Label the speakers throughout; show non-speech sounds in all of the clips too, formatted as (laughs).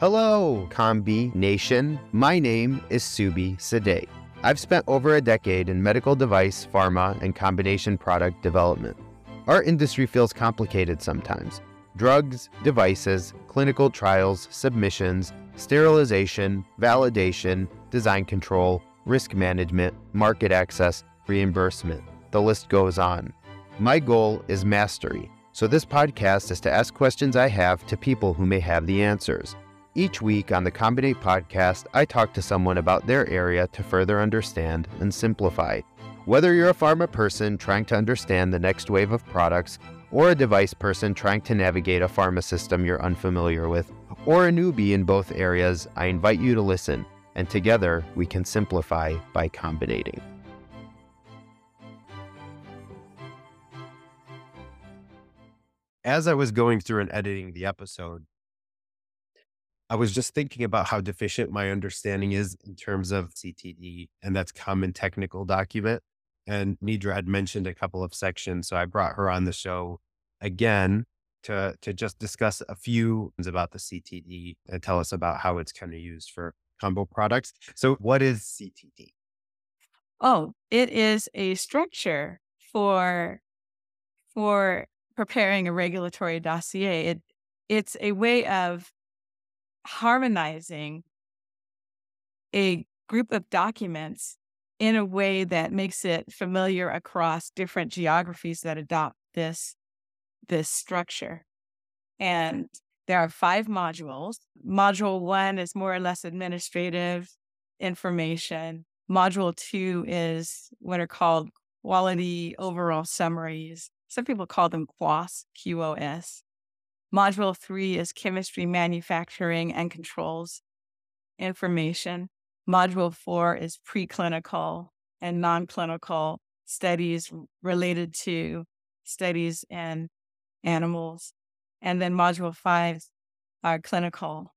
Speaker 1: Hello, Combi Nation. My name is Subhi Saadeh. I've spent over a decade in medical device, pharma, and combination product development. Our industry feels complicated sometimes. Drugs, devices, clinical trials, submissions, sterilization, validation, design control, risk management, market access, reimbursement. The list goes on. My goal is mastery, so this podcast is to ask questions I have to people who may have the answers. Each week on the Combinate podcast, I talk to someone about their area to further understand and simplify. Whether you're a pharma person trying to understand the next wave of products, or a device person trying to navigate a pharma system you're unfamiliar with, or a newbie in both areas, I invite you to listen, and together we can simplify by combinating. As I was going through and editing the episode, I was just thinking about how deficient my understanding is in terms of CTD, and that's common technical document. And Niedre had mentioned a couple of sections, so I brought her on the show again to to just discuss a few things about the CTD and tell us about how it's kind of used for combo products. So, what is CTD?
Speaker 2: Oh, it is a structure for for preparing a regulatory dossier. It it's a way of harmonizing a group of documents in a way that makes it familiar across different geographies that adopt this this structure. And there are five modules. Module one is more or less administrative information. Module two is what are called quality overall summaries. Some people call them QOS, QOS. Module three is chemistry, manufacturing, and controls information. Module four is preclinical and non clinical studies related to studies in animals. And then module five are clinical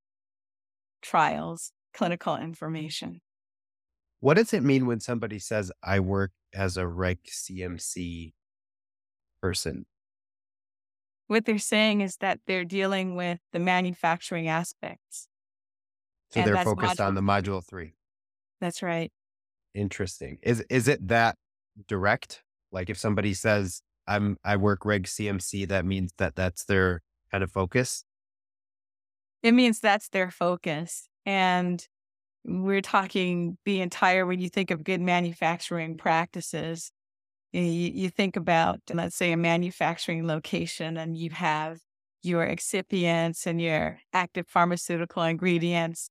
Speaker 2: trials, clinical information.
Speaker 1: What does it mean when somebody says, I work as a reg CMC person?
Speaker 2: What they're saying is that they're dealing with the manufacturing aspects.
Speaker 1: So they're focused module. on the module three.
Speaker 2: That's right.
Speaker 1: Interesting. Is is it that direct? Like if somebody says I'm I work reg CMC, that means that that's their kind of focus.
Speaker 2: It means that's their focus, and we're talking the entire. When you think of good manufacturing practices, you, you think about, let's say, a manufacturing location and you have your excipients and your active pharmaceutical ingredients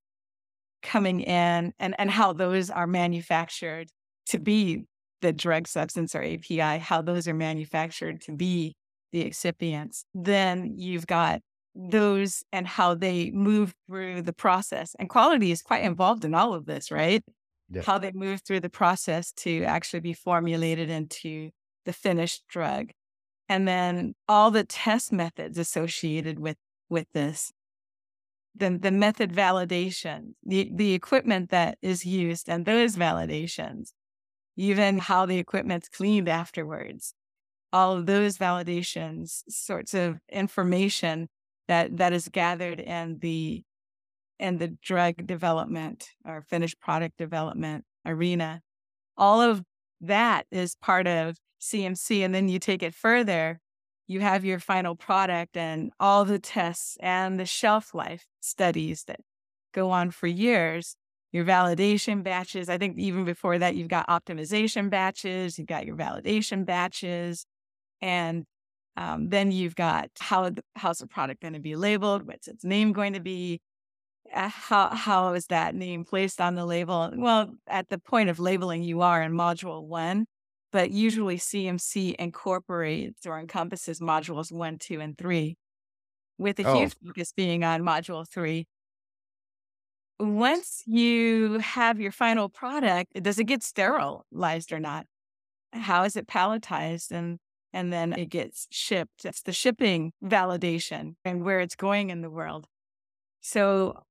Speaker 2: coming in and, and how those are manufactured to be the drug substance or API, how those are manufactured to be the excipients. Then you've got those and how they move through the process. And quality is quite involved in all of this, right? Yeah. how they move through the process to actually be formulated into the finished drug. And then all the test methods associated with, with this, the, the method validation, the, the equipment that is used and those validations, even how the equipment's cleaned afterwards, all of those validations, sorts of information that, that is gathered in the and the drug development or finished product development arena. All of that is part of CMC. And then you take it further, you have your final product and all the tests and the shelf life studies that go on for years. Your validation batches. I think even before that, you've got optimization batches, you've got your validation batches, and um, then you've got how how's the product going to be labeled? What's its name going to be? Uh, how how is that name placed on the label? Well, at the point of labeling, you are in module one, but usually CMC incorporates or encompasses modules one, two, and three, with a oh. huge focus being on module three. Once you have your final product, does it get sterilized or not? How is it palletized and and then it gets shipped? It's the shipping validation and where it's going in the world. So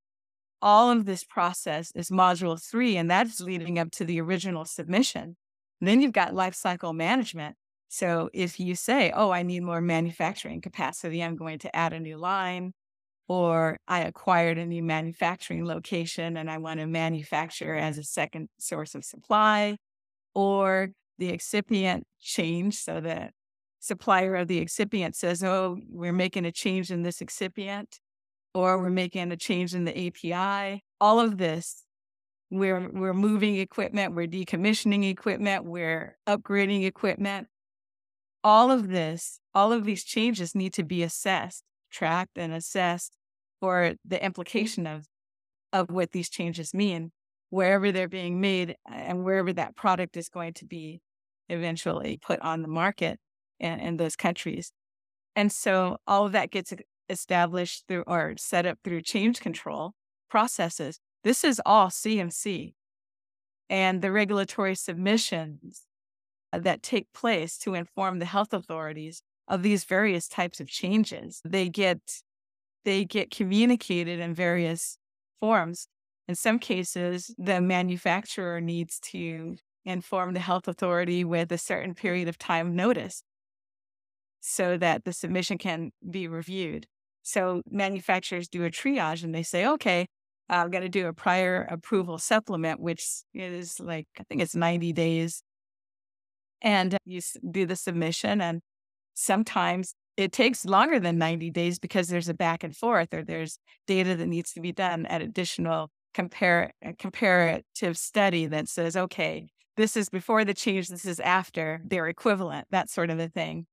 Speaker 2: all of this process is module three, and that's leading up to the original submission. Then you've got lifecycle management. So if you say, oh, I need more manufacturing capacity, I'm going to add a new line, or I acquired a new manufacturing location and I want to manufacture as a second source of supply, or the excipient change. So the supplier of the excipient says, Oh, we're making a change in this excipient, or we're making a change in the API. All of this, we're, we're moving equipment, we're decommissioning equipment, we're upgrading equipment. All of this, all of these changes need to be assessed, tracked, and assessed for the implication of of what these changes mean wherever they're being made and wherever that product is going to be eventually put on the market in, in those countries. And so all of that gets established through or set up through change control processes. This is all CMC. And the regulatory submissions uh, that take place to inform the health authorities of these various types of changes, they get they get communicated in various forms. In some cases, the manufacturer needs to inform the health authority with a certain period of time notice so that the submission can be reviewed. So manufacturers do a triage and they say, okay, I'm going to do a prior approval supplement, which is like, I think it's 90 days. And you do the submission. And sometimes it takes longer than 90 days because there's a back and forth or there's data that needs to be done at additional compare, uh, comparative study that says, okay, this is before the change, this is after, they're equivalent, that sort of a thing.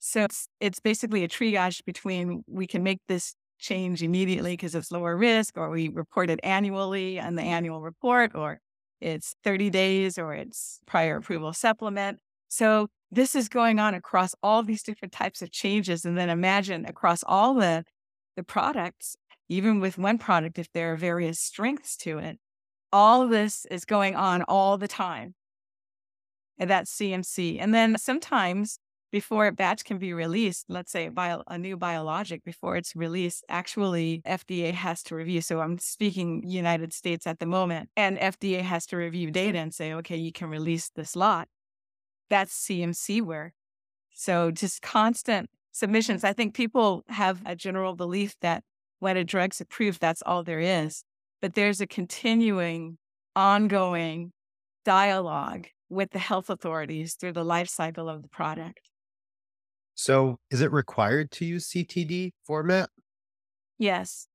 Speaker 2: So it's, it's basically a triage between we can make this change immediately because it's lower risk, or we report it annually on the annual report, or it's 30 days, or it's prior approval supplement. So this is going on across all these different types of changes. And then imagine across all the, the products, even with one product, if there are various strengths to it, all this is going on all the time. And that's CMC. And then sometimes before a batch can be released, let's say bio, a new biologic, before it's released, actually FDA has to review. So I'm speaking United States at the moment, and FDA has to review data and say, okay, you can release this lot that's CMC work. So just constant submissions. I think people have a general belief that when a drug's approved, that's all there is. But there's a continuing, ongoing dialogue with the health authorities through the life cycle of the product.
Speaker 1: So, is it required to use CTD format?
Speaker 2: Yes.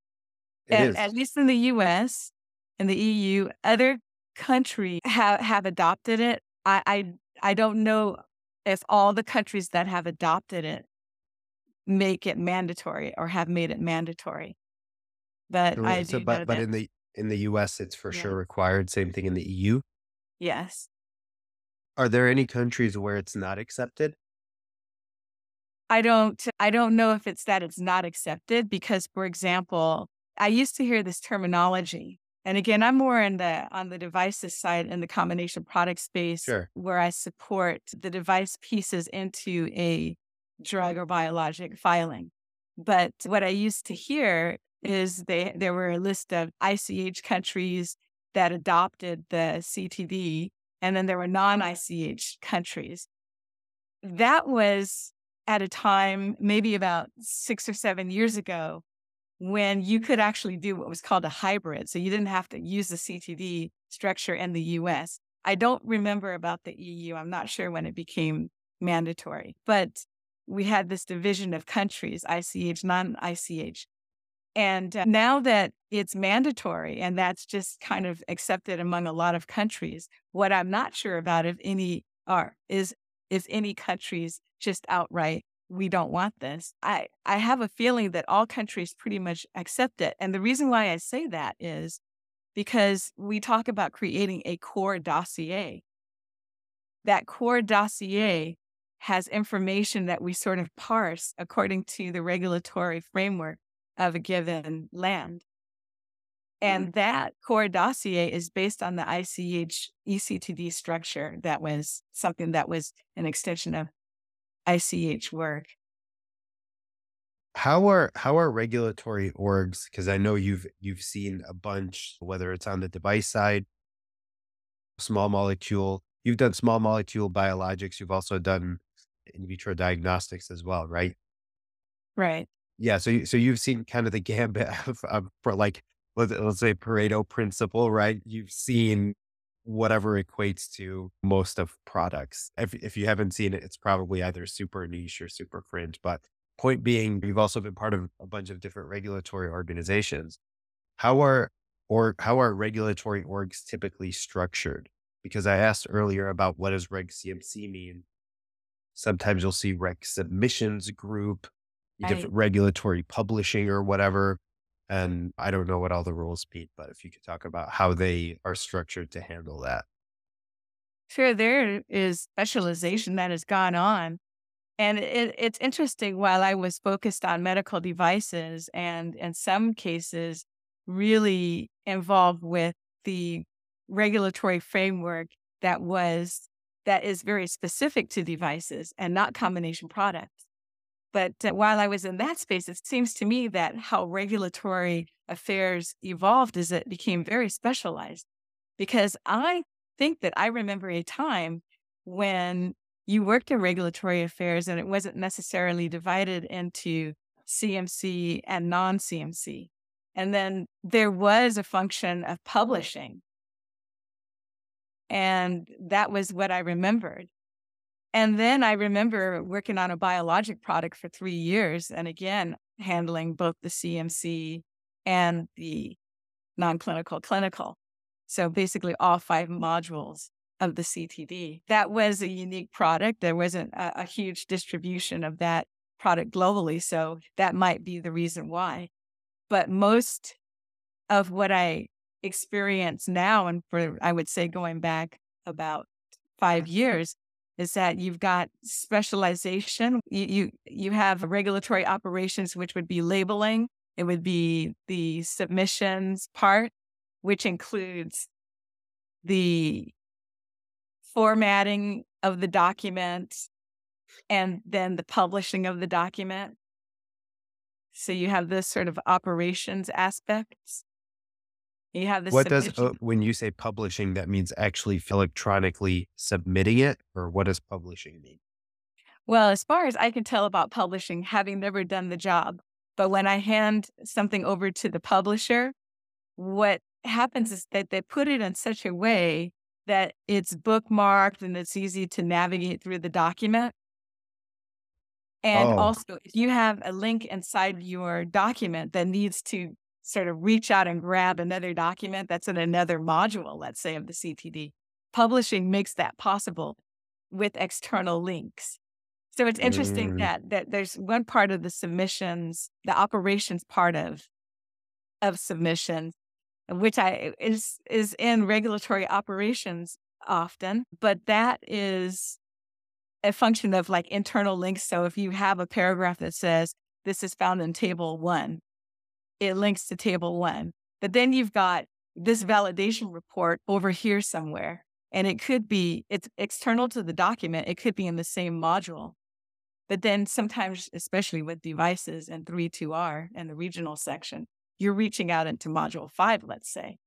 Speaker 2: At, at, least in the US and the EU, other countries have, have adopted it. I, I I don't know if all the countries that have adopted it make it mandatory or have made it mandatory. But I
Speaker 1: so,
Speaker 2: do
Speaker 1: but
Speaker 2: know
Speaker 1: but
Speaker 2: that
Speaker 1: in the in the US, it's for
Speaker 2: yeah.
Speaker 1: sure required. Same thing in the EU.
Speaker 2: Yes.
Speaker 1: Are there any countries where it's not accepted?
Speaker 2: I don't I don't know if it's that it's not accepted because for example, I used to hear this terminology and again, I'm more in the on the devices side in the combination product space
Speaker 1: Sure.
Speaker 2: where I support the device pieces into a drug or biologic filing. But what I used to hear is they there were a list of ICH countries that adopted the CTD, and then there were non-ICH countries. That was at a time, maybe about six or seven years ago, when you could actually do what was called a hybrid. So you didn't have to use the CTD structure in the US. I don't remember about the EU. I'm not sure when it became mandatory, but we had this division of countries, ICH, non ICH. And uh, now that it's mandatory and that's just kind of accepted among a lot of countries, what I'm not sure about if any are is if any countries just outright we don't want this. I, I have a feeling that all countries pretty much accept it. And the reason why I say that is because we talk about creating a core dossier. That core dossier has information that we sort of parse according to the regulatory framework of a given land. Mm. And that core dossier is based on the ICH ECTD structure that was something that was an extension of ICH work.
Speaker 1: How are how are regulatory orgs? Because I know you've you've seen a bunch, whether it's on the device side, small molecule. You've done small molecule biologics. You've also done in vitro diagnostics as well, right?
Speaker 2: Right.
Speaker 1: Yeah. So, you, so you've seen kind of the gambit (laughs) of, of for like, let's, let's say Pareto principle, right? You've seen whatever equates to most of products. If, if you haven't seen it, it's probably either super niche or super fringe. But point being, you've also been part of a bunch of different regulatory organizations. How are or how are regulatory orgs typically structured? Because I asked earlier about what does Reg CMC mean. Sometimes you'll see Reg Submissions Group, different regulatory publishing or whatever. And I don't know what all the rules mean, but if you could talk about how they are structured to handle that.
Speaker 2: Sure, there is specialization that has gone on. And it, it's interesting, while I was focused on medical devices and in some cases really involved with the regulatory framework that was that is very specific to devices and not combination products. But uh, while I was in that space, it seems to me that how regulatory affairs evolved is it became very specialized. Because I think that I remember a time when you worked in regulatory affairs and it wasn't necessarily divided into CMC and non CMC. And then there was a function of publishing. And that was what I remembered. And then I remember working on a biologic product for three years. And again, handling both the CMC and the non clinical clinical. So basically, all five modules of the CTD. That was a unique product. There wasn't a, a huge distribution of that product globally. So that might be the reason why. But most of what I experience now, and for I would say going back about five years, is that you've got specialization. You, you, you have regulatory operations, which would be labeling. It would be the submissions part, which includes the formatting of the document and then the publishing of the document. So you have this sort of operations aspects. You have this.
Speaker 1: What does uh, when you say publishing? That means actually electronically submitting it, or what does publishing mean?
Speaker 2: Well, as far as I can tell about publishing, having never done the job, but when I hand something over to the publisher, what happens is that they put it in such a way that it's bookmarked and it's easy to navigate through the document. And oh. also, if you have a link inside your document that needs to sort of reach out and grab another document that's in another module, let's say, of the CTD. Publishing makes that possible with external links. So it's interesting mm. that that there's one part of the submissions, the operations part of of submissions, which I is is in regulatory operations often, but that is a function of like internal links. So if you have a paragraph that says this is found in table one, it links to table one. But then you've got this validation report over here somewhere. And it could be, it's external to the document. It could be in the same module. But then sometimes, especially with devices and 3.2R and the regional section, you're reaching out into module five, let's say.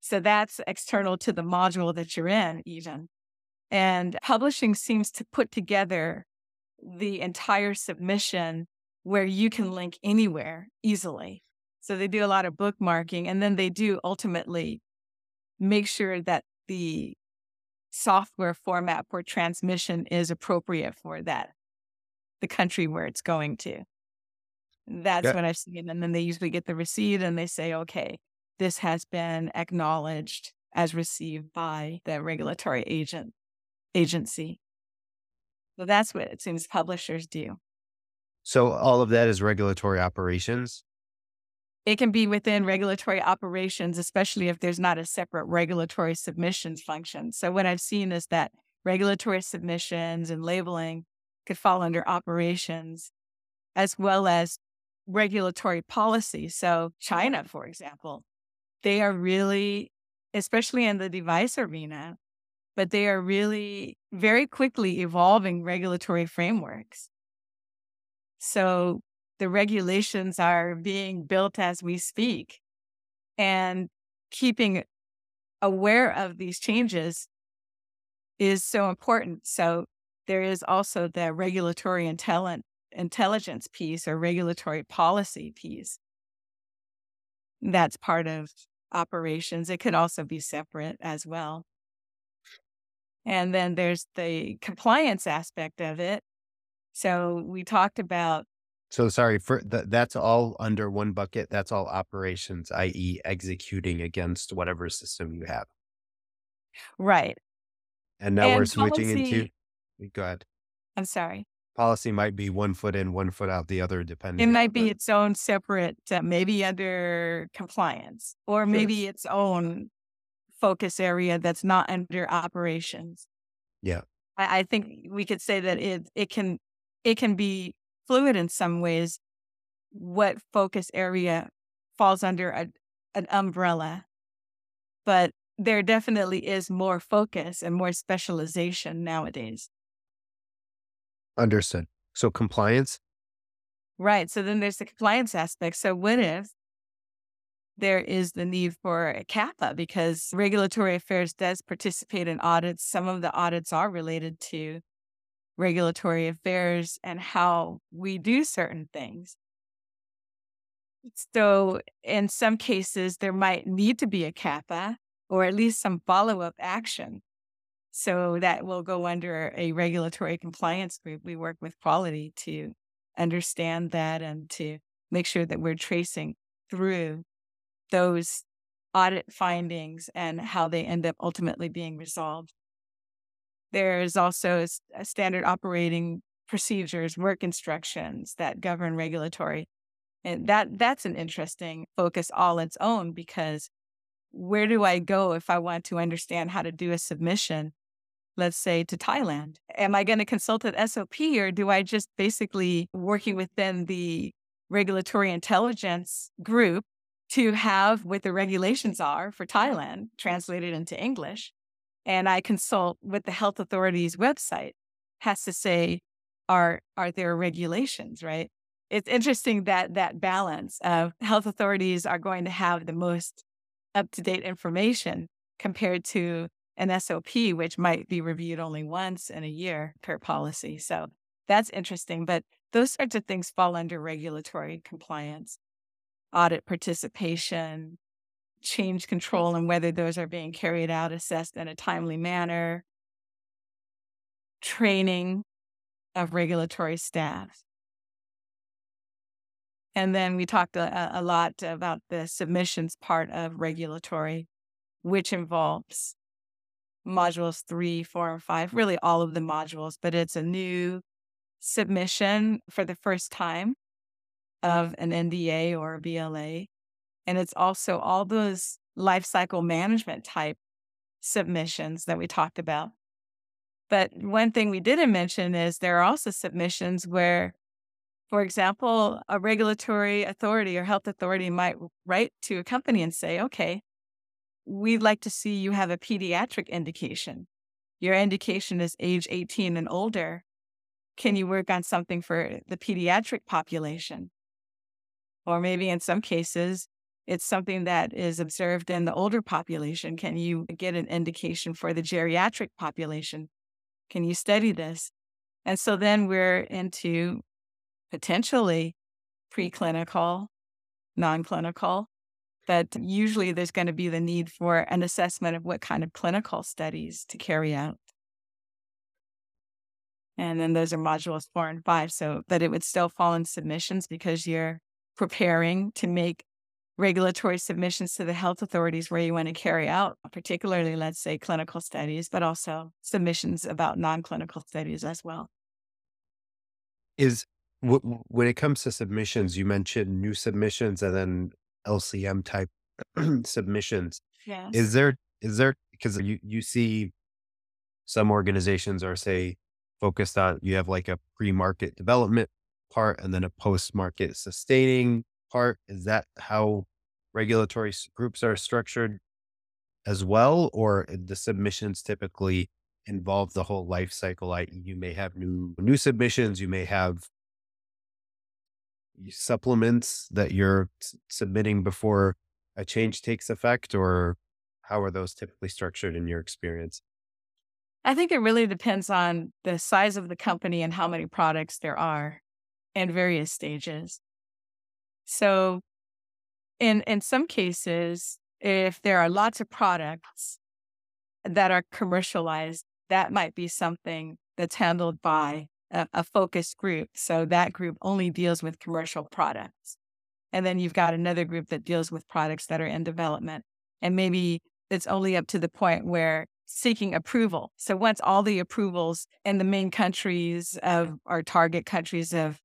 Speaker 2: So that's external to the module that you're in, even. And publishing seems to put together the entire submission where you can link anywhere easily. So they do a lot of bookmarking and then they do ultimately make sure that the software format for transmission is appropriate for that, the country where it's going to. That's yeah. what I've seen. And then they usually get the receipt and they say, okay, this has been acknowledged as received by the regulatory agent agency. So that's what it seems publishers do.
Speaker 1: So all of that is regulatory operations.
Speaker 2: It can be within regulatory operations, especially if there's not a separate regulatory submissions function. So, what I've seen is that regulatory submissions and labeling could fall under operations as well as regulatory policy. So, China, for example, they are really, especially in the device arena, but they are really very quickly evolving regulatory frameworks. So, the regulations are being built as we speak. And keeping aware of these changes is so important. So there is also the regulatory intelligence piece or regulatory policy piece. That's part of operations. It could also be separate as well. And then there's the compliance aspect of it. So we talked about.
Speaker 1: So sorry for th- that's all under one bucket. That's all operations, i.e., executing against whatever system you have.
Speaker 2: Right.
Speaker 1: And now and we're switching policy, into. Go ahead.
Speaker 2: I'm sorry.
Speaker 1: Policy might be one foot in, one foot out the other, depending.
Speaker 2: It might be its own separate, uh, maybe under compliance, or sure. maybe its own focus area that's not under operations.
Speaker 1: Yeah.
Speaker 2: I, I think we could say that it it can it can be fluid in some ways. What focus area falls under a, an umbrella, but there definitely is more focus and more specialization nowadays.
Speaker 1: Understood. So compliance?
Speaker 2: Right. So then there's the compliance aspect. So what if there is the need for a CAPA because regulatory affairs does participate in audits. Some of the audits are related to regulatory affairs and how we do certain things. So, in some cases, there might need to be a CAPA or at least some follow up action. So, that will go under a regulatory compliance group. We work with quality to understand that and to make sure that we're tracing through those audit findings and how they end up ultimately being resolved. There's also standard operating procedures, work instructions that govern regulatory. And that that's an interesting focus all its own because where do I go if I want to understand how to do a submission, let's say to Thailand? Am I going to consult an SOP or do I just basically working within the regulatory intelligence group to have what the regulations are for Thailand translated into English. And I consult with the health authority's website has to say are are there regulations, right? It's interesting that that balance of health authorities are going to have the most up-to-date information compared to an SOP, which might be reviewed only once in a year per policy. So that's interesting. But those sorts of things fall under regulatory compliance audit participation, change control, and whether those are being carried out, assessed in a timely manner, training of regulatory staff. And then we talked a, a, lot about the submissions part of regulatory, which involves modules three, four, and five, really all of the modules, but it's a new submission for the first time mm-hmm. of an NDA or a BLA. And it's also all those life cycle management type submissions that we talked about. But one thing we didn't mention is there are also submissions where, for example, a regulatory authority or health authority might write to a company and say, okay, we'd like to see you have a pediatric indication. Your indication is age 18 and older. Can you work on something for the pediatric population? Or maybe in some cases, it's something that is observed in the older population. Can you get an indication for the geriatric population? Can you study this? And so then we're into potentially preclinical, non clinical, but usually there's going to be the need for an assessment of what kind of clinical studies to carry out. And then those are modules four and five. So, that it would still fall in submissions because you're preparing to make regulatory submissions to the health authorities where you want to carry out, particularly, let's say, clinical studies, but also submissions about non clinical studies as well.
Speaker 1: Is w- when it comes to submissions, you mentioned new submissions and then LCM type (clears throat) submissions.
Speaker 2: Yes.
Speaker 1: Is there, is there, because you, you see some organizations are, say, focused on, you have like a pre market development part and then a post market sustaining part? Is that how regulatory groups are structured as well? Or uh, the submissions typically involve the whole life cycle? I, you may have new, new submissions, you may have supplements that you're submitting before a change takes effect, or how are those typically structured in your experience?
Speaker 2: I think it really depends on the size of the company and how many products there are. and various stages. So in in some cases, if there are lots of products that are commercialized, that might be something that's handled by a, a focus group. So that group only deals with commercial products. And then you've got another group that deals with products that are in development. And maybe it's only up to the point where seeking approval. So once all the approvals in the main countries of our target countries of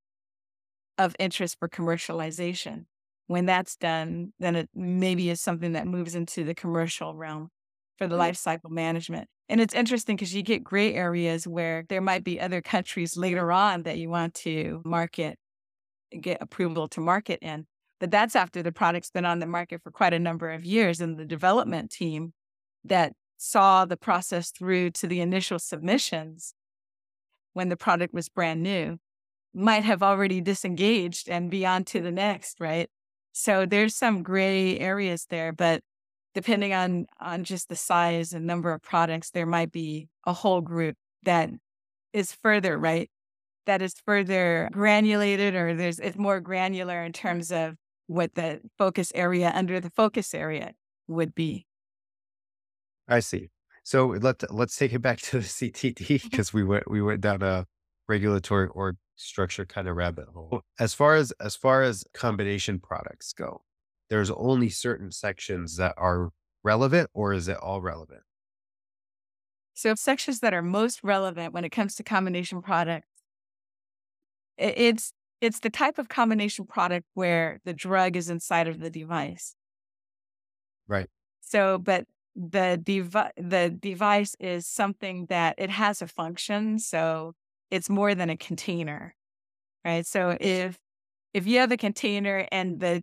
Speaker 2: of interest for commercialization, when that's done, then it maybe is something that moves into the commercial realm for the mm-hmm. life cycle management. And it's interesting because you get gray areas where there might be other countries later on that you want to market, get approval to market in. But that's after the product's been on the market for quite a number of years. And the development team that saw the process through to the initial submissions when the product was brand new might have already disengaged and be on to the next, right? So there's some gray areas there, but depending on on just the size and number of products, there might be a whole group that is further, right? That is further granulated or there's it's more granular in terms of what the focus area under the focus area would be.
Speaker 1: I see. So let let's take it back to the CTD because mm-hmm. we went we went down a regulatory org structure kind of rabbit hole. As far as as far as combination products go, there's only certain sections that are relevant, or is it all relevant?
Speaker 2: So sections that are most relevant when it comes to combination products, it's it's the type of combination product where the drug is inside of the device.
Speaker 1: Right.
Speaker 2: So, but the devi- the device is something that it has a function. So it's more than a container, right? So if if you have a container and the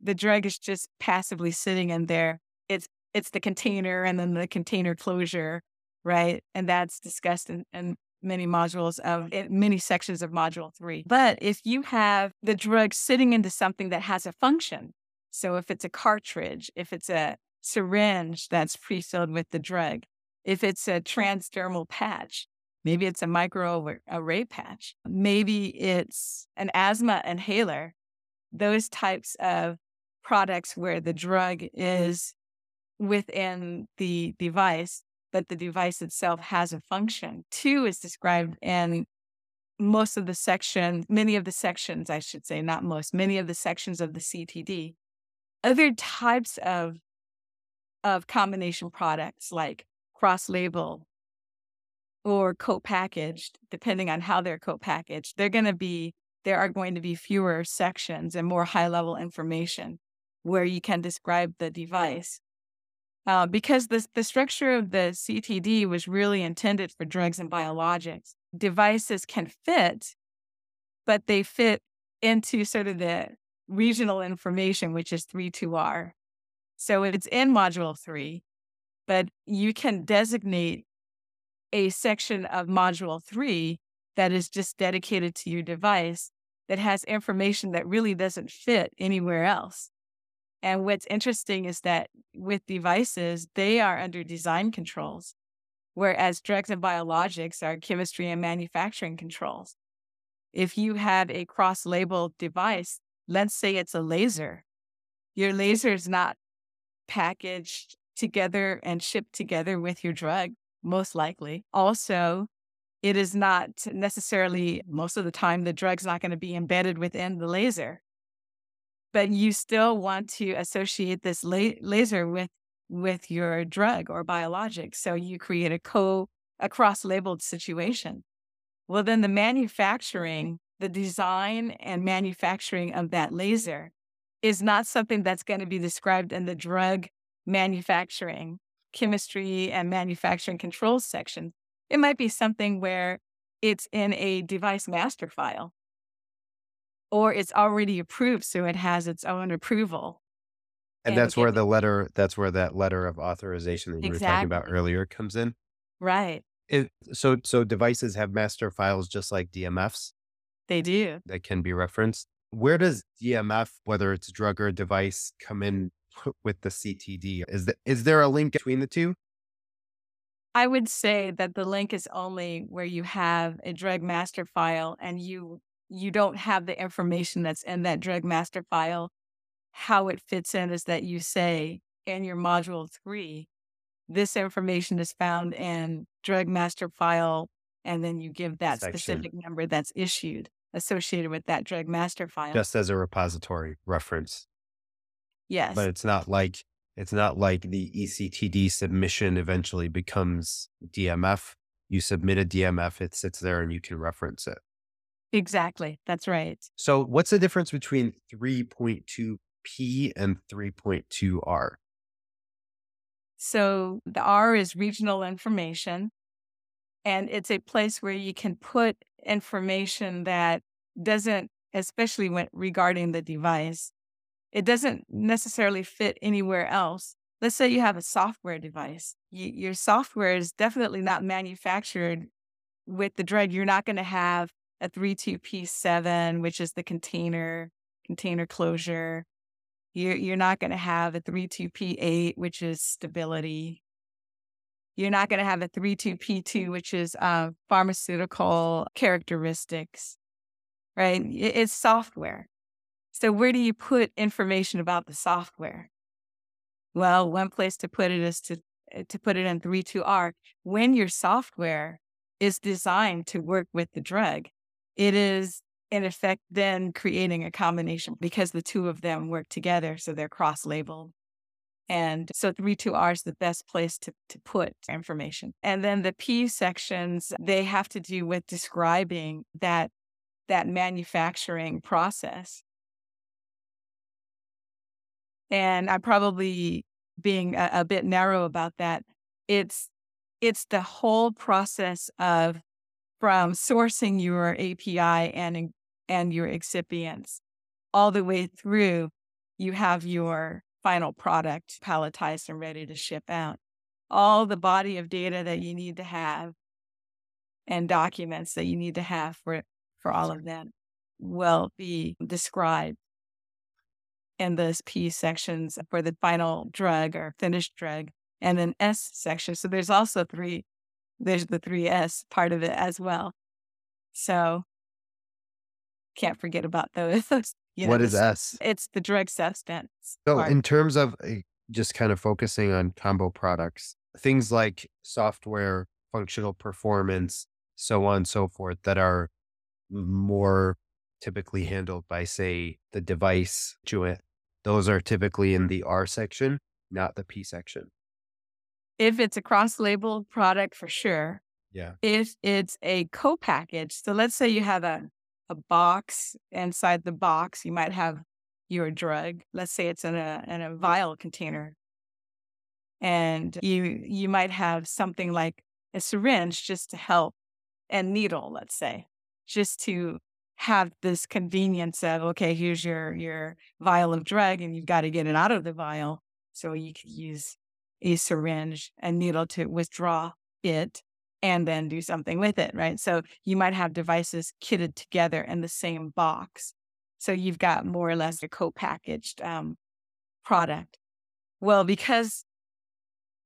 Speaker 2: the drug is just passively sitting in there, it's it's the container and then the container closure, right? And that's discussed in, in many modules of many sections of module three. But if you have the drug sitting into something that has a function, so if it's a cartridge, if it's a syringe that's pre-filled with the drug, if it's a transdermal patch, maybe it's a micro array patch, maybe it's an asthma inhaler, those types of products where the drug is within the device but the device itself has a function. Two is described in most of the section, many of the sections, I should say, not most, many of the sections of the CTD. Other types of of combination products like cross-label or co-packaged, depending on how they're co-packaged, they're going to be there are going to be fewer sections and more high-level information where you can describe the device uh, because the, the structure of the CTD was really intended for drugs and biologics. Devices can fit, but they fit into sort of the regional information, which is 3.2R. So it's in Module 3, but you can designate a section of Module 3 that is just dedicated to your device that has information that really doesn't fit anywhere else. And what's interesting is that with devices, they are under design controls, whereas drugs and biologics are chemistry and manufacturing controls. If you have a cross labeled device, let's say it's a laser, your laser is not packaged together and shipped together with your drug, most likely. Also, it is not necessarily, most of the time, the drug's not going to be embedded within the laser but you still want to associate this la- laser with with your drug or biologic. So you create a co a cross labeled situation. Well, then the manufacturing, the design and manufacturing of that laser is not something that's going to be described in the drug manufacturing, chemistry, and manufacturing controls section. It might be something where it's in a device master file or it's already approved, so it has its own approval.
Speaker 1: And, and that's where the letter, that's where that letter of authorization that you exactly. were talking about earlier comes in.
Speaker 2: Right.
Speaker 1: It, so, so devices have master files just like DMFs.
Speaker 2: They do.
Speaker 1: That can be referenced. Where does DMF, whether it's drug or device, come in with the CTD? Is that is there a link between the two?
Speaker 2: I would say that the link is only where you have a drug master file and you you don't have the information that's in that drug master file. How it fits in is that you say in your module three, this information is found in drug master file, and then you give that
Speaker 1: Section.
Speaker 2: specific number that's issued associated with that drug master file.
Speaker 1: Just as a repository reference.
Speaker 2: Yes.
Speaker 1: But it's not like it's not like the ECTD submission eventually becomes DMF. You submit a DMF, it sits there and you can reference it.
Speaker 2: exactly. That's right.
Speaker 1: So what's the difference between 3.2P and 3.2R?
Speaker 2: So the R is regional information, and it's a place where you can put information that doesn't, especially when regarding the device, it doesn't necessarily fit anywhere else. Let's say you have a software device. Y your software is definitely not manufactured with the drug. You're not going to have a 32P7, which is the container container closure. You're, you're not going to have a 32P8, which is stability. You're not going to have a 32P2, which is uh, pharmaceutical characteristics, right? It- It's software. So, where do you put information about the software? Well, one place to put it is to, uh, to put it in 32R. When your software is designed to work with the drug, it is in effect then creating a combination because the two of them work together. So they're cross labeled. And so 32R is the best place to, to put information. And then the P sections, they have to do with describing that that manufacturing process. And I'm probably being a, a bit narrow about that. It's it's the whole process of from sourcing your API and and your excipients all the way through you have your final product palletized and ready to ship out all the body of data that you need to have and documents that you need to have for for all of that will be described in those P sections for the final drug or finished drug and then S section so there's also three there's the three S part of it as well so can't forget about those. (laughs) you know,
Speaker 1: what
Speaker 2: the s-? It's the drug substance.
Speaker 1: So,
Speaker 2: part.
Speaker 1: in terms of uh, just kind of focusing on combo products, things like software, functional performance, so on and so forth, that are more typically handled by, say, the device those are typically in the R section, not the P section.
Speaker 2: if it's a cross-labeled product, for sure.
Speaker 1: Yeah.
Speaker 2: If it's a co-package, so let's say you have a a box. Inside the box, you might have your drug. Let's say it's in a in a vial container, and you you might have something like a syringe just to help, and needle. Let's say just to have this convenience of okay, here's your your vial of drug, and you've got to get it out of the vial, so you could use a syringe and needle to withdraw it and then do something with it, right? So you might have devices kitted together in the same box. So you've got more or less a co-packaged um, product. Well, because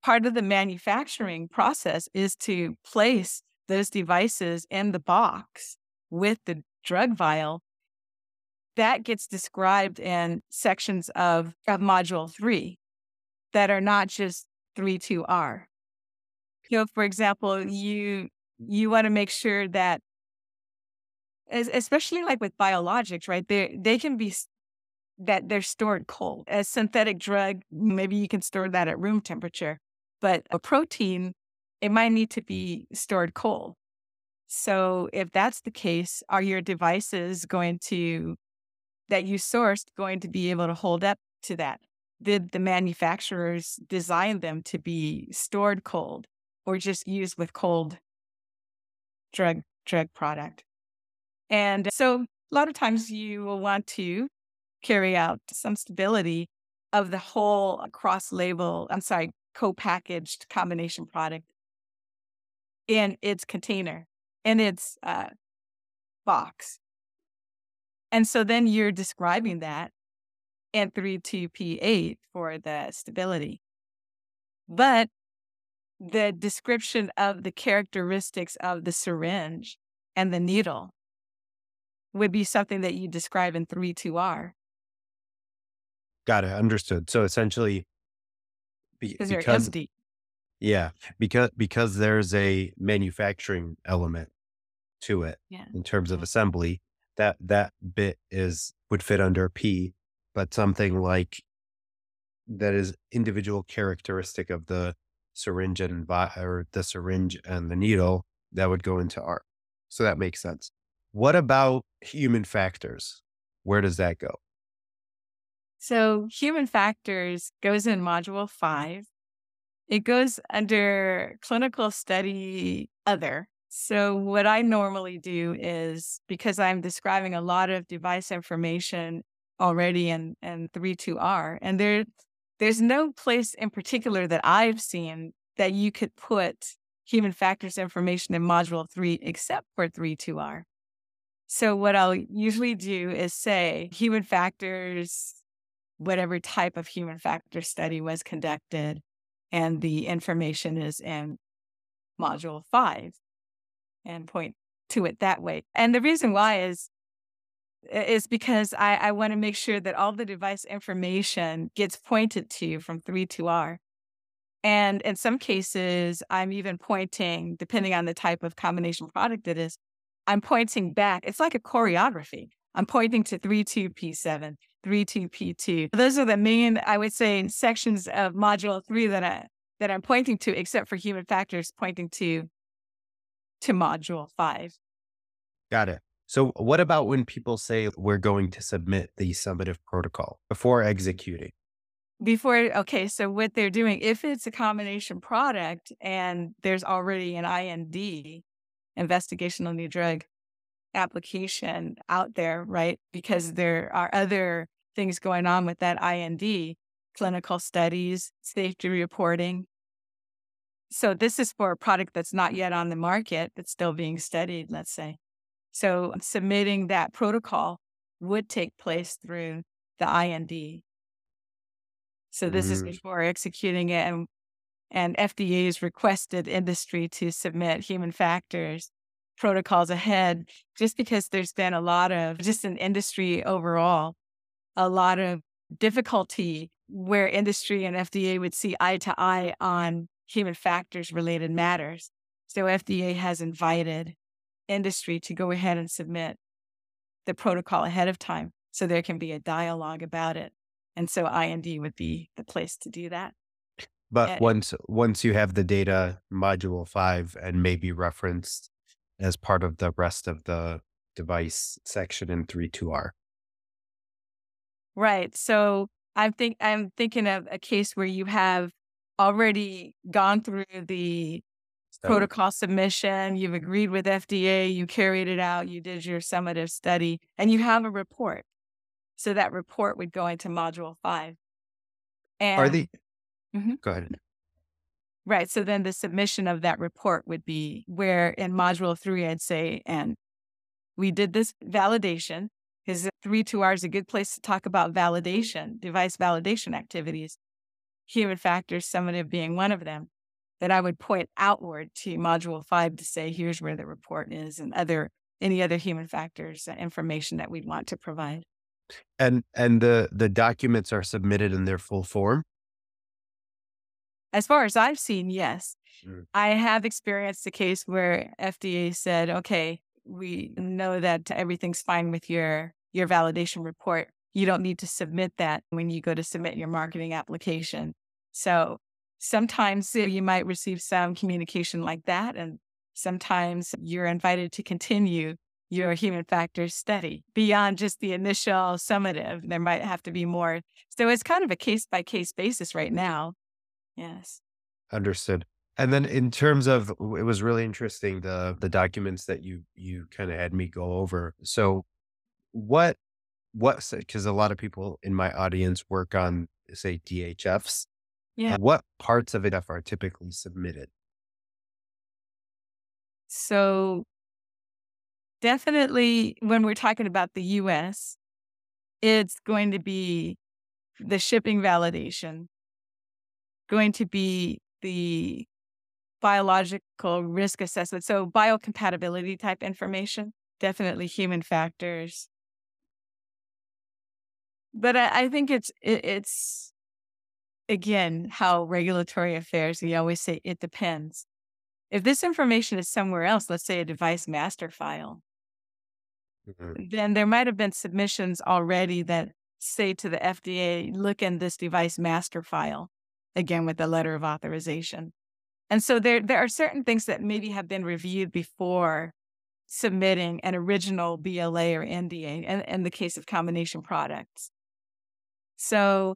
Speaker 2: part of the manufacturing process is to place those devices in the box with the drug vial, that gets described in sections of, of module three that are not just 3-2-R. You know, for example, you you want to make sure that especially like with biologics, right? They they can be that they're stored cold. A synthetic drug, maybe you can store that at room temperature, but a protein, it might need to be stored cold. So if that's the case, are your devices going to that you sourced going to be able to hold up to that? Did the manufacturers design them to be stored cold or just used with cold drug drug product? And so a lot of times you will want to carry out some stability of the whole uh, cross label, I'm sorry, co-packaged combination product in its container, in its uh, box. And so then you're describing that in 32P8 for the stability. But the description of the characteristics of the syringe and the needle would be something that you describe in 3-2R.
Speaker 1: Got it. Understood. So essentially,
Speaker 2: be, because empty.
Speaker 1: Yeah, because because there's a manufacturing element to it
Speaker 2: yeah.
Speaker 1: in terms of assembly. That that bit is would fit under P, but something like that is individual characteristic of the syringe and vi- or the syringe and the needle that would go into R. So that makes sense. What about human factors? Where does that go?
Speaker 2: So human factors goes in module five. It goes under clinical study other. So what I normally do is because I'm describing a lot of device information already in, in 3.2R, and there there's no place in particular that I've seen that you could put human factors information in module three except for 3.2R. So what I'll usually do is say human factors, whatever type of human factor study was conducted, and the information is in module five and point to it that way. And the reason why is is because I, I want to make sure that all the device information gets pointed to from 3-2R. And in some cases, I'm even pointing, depending on the type of combination product it is, I'm pointing back. It's like a choreography. I'm pointing to 32P7, 32P2. Those are the main, I would say, sections of module three that I that I'm pointing to, except for human factors pointing to to module five.
Speaker 1: Got it. So, what about when people say we're going to submit the summative protocol before executing?
Speaker 2: Before, okay, so what they're doing, if it's a combination product and there's already an IND, investigational new drug application out there, right? Because there are other things going on with that IND, clinical studies, safety reporting. So, this is for a product that's not yet on the market, that's still being studied, let's say. So submitting that protocol would take place through the IND. So this mm-hmm. is before executing it and and FDA has requested industry to submit human factors protocols ahead just because there's been a lot of just in industry overall a lot of difficulty where industry and FDA would see eye to eye on human factors related matters. So FDA has invited industry to go ahead and submit the protocol ahead of time so there can be a dialogue about it. And so IND would be the place to do that.
Speaker 1: But and, once once you have the data module 5 and maybe referenced as part of the rest of the device section in 3.2R.
Speaker 2: Right. So I'm think I'm thinking of a case where you have already gone through the protocol submission, you've agreed with FDA, you carried it out, you did your summative study, and you have a report. So that report would go into module five.
Speaker 1: And are the mm-hmm. go ahead.
Speaker 2: Right. So then the submission of that report would be where in module three, I'd say, and we did this validation because 3-2R is a good place to talk about validation, device validation activities, human factors summative being one of them that I would point outward to module five to say, here's where the report is and other any other human factors uh, information that we'd want to provide.
Speaker 1: And and the the documents are submitted in their full form?
Speaker 2: As far as I've seen, yes. Mm. I have experienced a case where FDA said, okay, we know that everything's fine with your your validation report. You don't need to submit that when you go to submit your marketing application. So sometimes you might receive some communication like that. And sometimes you're invited to continue your human factors study beyond just the initial summative. There might have to be more. So it's kind of a case by case basis right now. Yes.
Speaker 1: Understood. And then in terms of it was really interesting the the documents that you you kind of had me go over. So what what because a lot of people in my audience work on say DHFs
Speaker 2: yeah.
Speaker 1: What parts of it are typically submitted?
Speaker 2: So, definitely when we're talking about the US, it's going to be the shipping validation, going to be the biological risk assessment. So, biocompatibility type information. definitely human factors. But I, I think it's it, it's again how regulatory affairs. We always say it depends. If this information is somewhere else, let's say a device master file, mm-hmm. then there might have been submissions already that say to the FDA, look in this device master file, again with the letter of authorization. And so there, there are certain things that maybe have been reviewed before submitting an original BLA or NDA in, in the case of combination products. So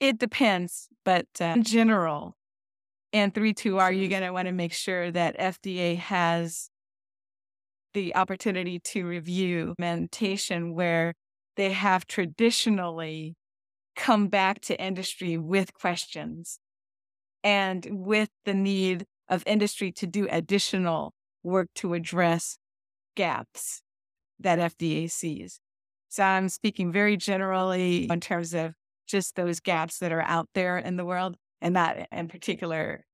Speaker 2: it depends, but uh, in general, in 3.2R, you're going to want to make sure that FDA has the opportunity to review mentation where they have traditionally come back to industry with questions and with the need of industry to do additional work to address gaps that FDA sees. So I'm speaking very generally in terms of just those gaps that are out there in the world and that in particular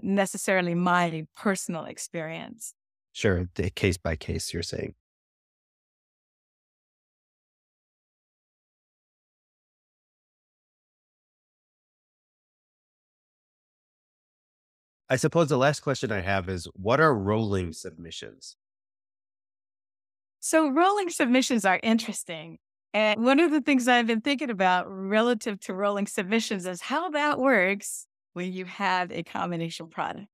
Speaker 2: necessarily my personal experience.
Speaker 3: Sure, case by case, you're saying. I suppose the last question I have is what are rolling submissions?
Speaker 2: So, rolling submissions are interesting. And one of the things I've been thinking about relative to rolling submissions is how that works when you have a combination product.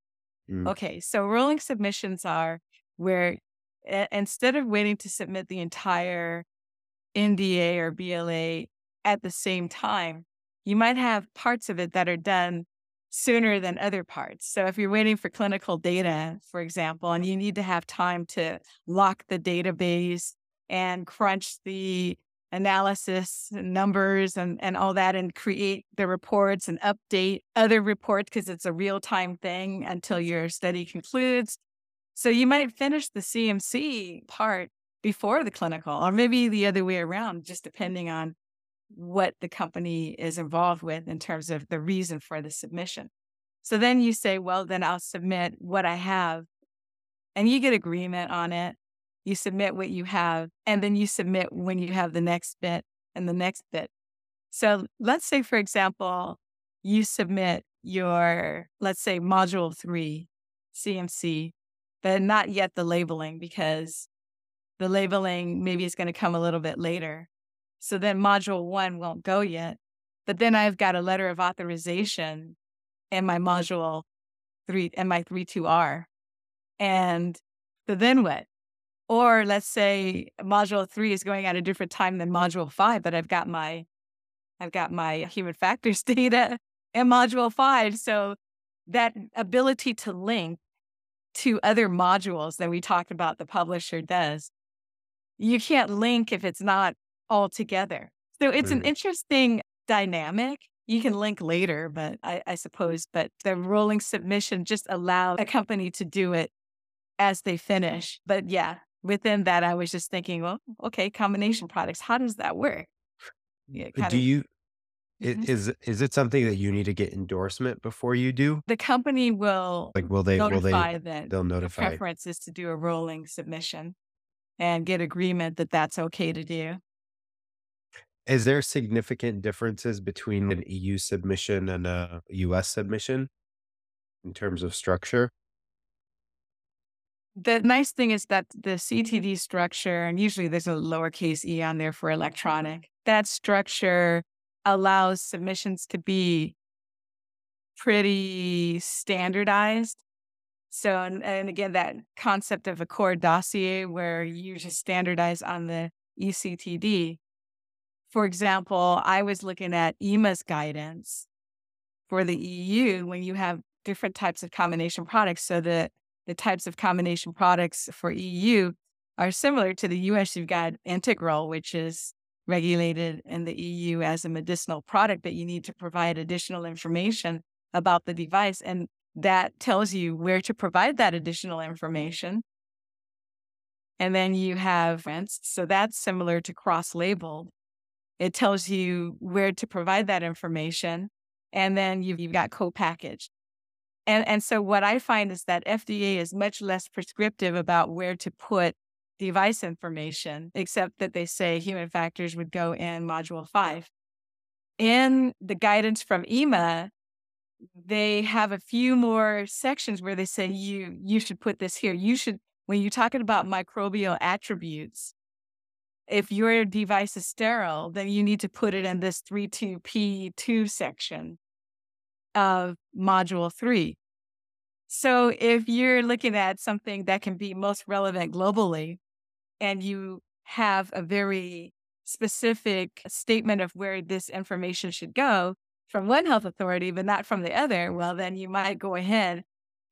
Speaker 2: Mm. Okay, so rolling submissions are where a- instead of waiting to submit the entire NDA or BLA at the same time, you might have parts of it that are done sooner than other parts. So if you're waiting for clinical data, for example, and you need to have time to lock the database and crunch the analysis numbers and, and all that and create the reports and update other reports because it's a real time thing until your study concludes. So you might finish the CMC part before the clinical, or maybe the other way around, just depending on what the company is involved with in terms of the reason for the submission. So then you say, well, then I'll submit what I have. And you get agreement on it. You submit what you have, and then you submit when you have the next bit and the next bit. So let's say, for example, you submit your, let's say, module three CMC, but not yet the labeling because the labeling maybe is going to come a little bit later. So then module one won't go yet. But then I've got a letter of authorization and my module three and my three two R. And so then what? Or let's say module three is going at a different time than module five, but I've got my I've got my human factors (laughs) data in module five. So that ability to link to other modules that we talked about the publisher does. You can't link if it's not all together. So it's an interesting dynamic. You can link later, but I, I suppose, but the rolling submission just allows a company to do it as they finish. But yeah, within that, I was just thinking, well, okay, combination products, how does that work?
Speaker 3: Yeah, do of, you mm-hmm. is is it something that you need to get endorsement before you do?
Speaker 2: The company will
Speaker 3: like will they
Speaker 2: notify
Speaker 3: will they
Speaker 2: that
Speaker 3: they'll notify
Speaker 2: the preference is to do a rolling submission and get agreement that that's okay to do.
Speaker 3: Is there significant differences between an EU submission and a US submission in terms of structure?
Speaker 2: The nice thing is that the CTD structure, and usually there's a lowercase e on there for electronic, that structure allows submissions to be pretty standardized. So, and, and again, that concept of a core dossier where you just standardize on the ECTD for example, I was looking at EMA's guidance for the EU when you have different types of combination products. So the, the types of combination products for EU are similar to the US. You've got Integral, which is regulated in the EU as a medicinal product, but you need to provide additional information about the device. And that tells you where to provide that additional information. And then you have. So that's similar to cross labeled. It tells you where to provide that information. And then you've, you've got co-packaged. And, and so what I find is that FDA is much less prescriptive about where to put device information, except that they say human factors would go in module five. In the guidance from EMA, they have a few more sections where they say you you should put this here. You should when you're talking about microbial attributes, if your device is sterile, then you need to put it in this 32P2 section of module three. So if you're looking at something that can be most relevant globally and you have a very specific statement of where this information should go from one health authority, but not from the other, well, then you might go ahead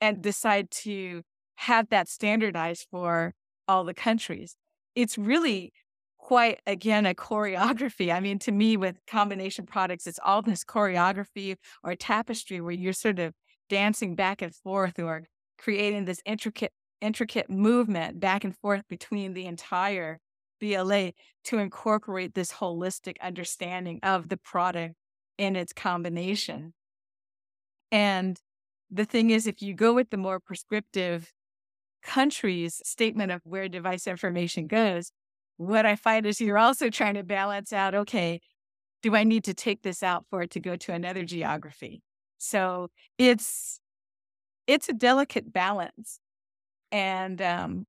Speaker 2: and decide to have that standardized for all the countries. It's really quite, again, a choreography. I mean, to me, with combination products, it's all this choreography or tapestry where you're sort of dancing back and forth or creating this intricate, intricate movement back and forth between the entire BLA to incorporate this holistic understanding of the product in its combination. And the thing is, if you go with the more prescriptive country's statement of where device information goes, what I find is you're also trying to balance out okay, do I need to take this out for it to go to another geography? So it's it's a delicate balance. And um,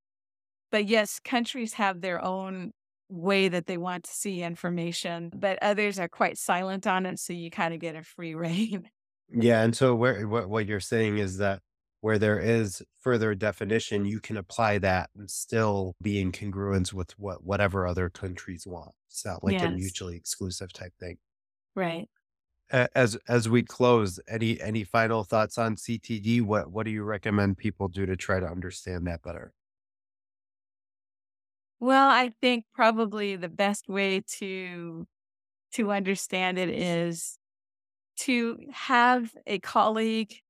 Speaker 2: but yes, countries have their own way that they want to see information, but others are quite silent on it. So you kind of get a free (laughs) rein.
Speaker 3: Yeah. And so where what, what you're saying is that where there is further definition, you can apply that and still be in congruence with what whatever other countries want. It's not like a mutually exclusive type thing.
Speaker 2: Right.
Speaker 3: As as we close, any any final thoughts on CTD? What what do you recommend people do to try to understand that better?
Speaker 2: Well, I think probably the best way to to understand it is to have a colleague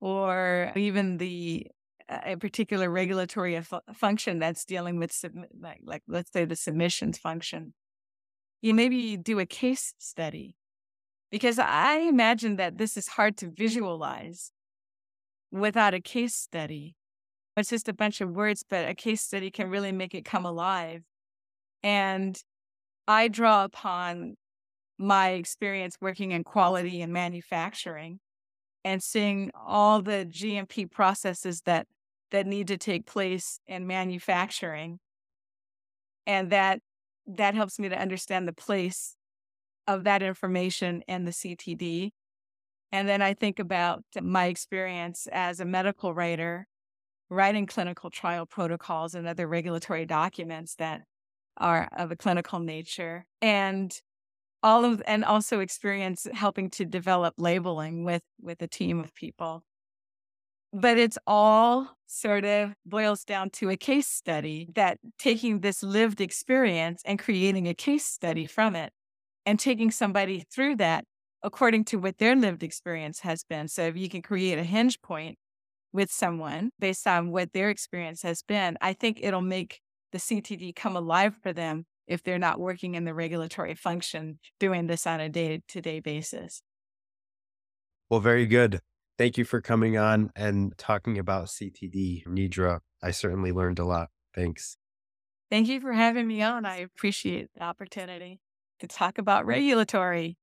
Speaker 2: or even the a particular regulatory fu- function that's dealing with submi- like, like let's say the submissions function. You maybe do a case study because I imagine that this is hard to visualize without a case study. It's just a bunch of words, but a case study can really make it come alive. And I draw upon my experience working in quality and manufacturing and seeing all the GMP processes that that need to take place in manufacturing. And that that helps me to understand the place of that information in the CTD. And then I think about my experience as a medical writer, writing clinical trial protocols and other regulatory documents that are of a clinical nature. And all of and also experience helping to develop labeling with with a team of people. But it's all sort of boils down to a case study that taking this lived experience and creating a case study from it and taking somebody through that according to what their lived experience has been. So if you can create a hinge point with someone based on what their experience has been i think it'll make the ctd come alive for them if they're not working in the regulatory function doing this on a day to day basis.
Speaker 3: Well, very good. Thank you for coming on and talking about CTD, Niedre. I certainly learned a lot. Thanks.
Speaker 2: Thank you for having me on. I appreciate the opportunity to talk about regulatory.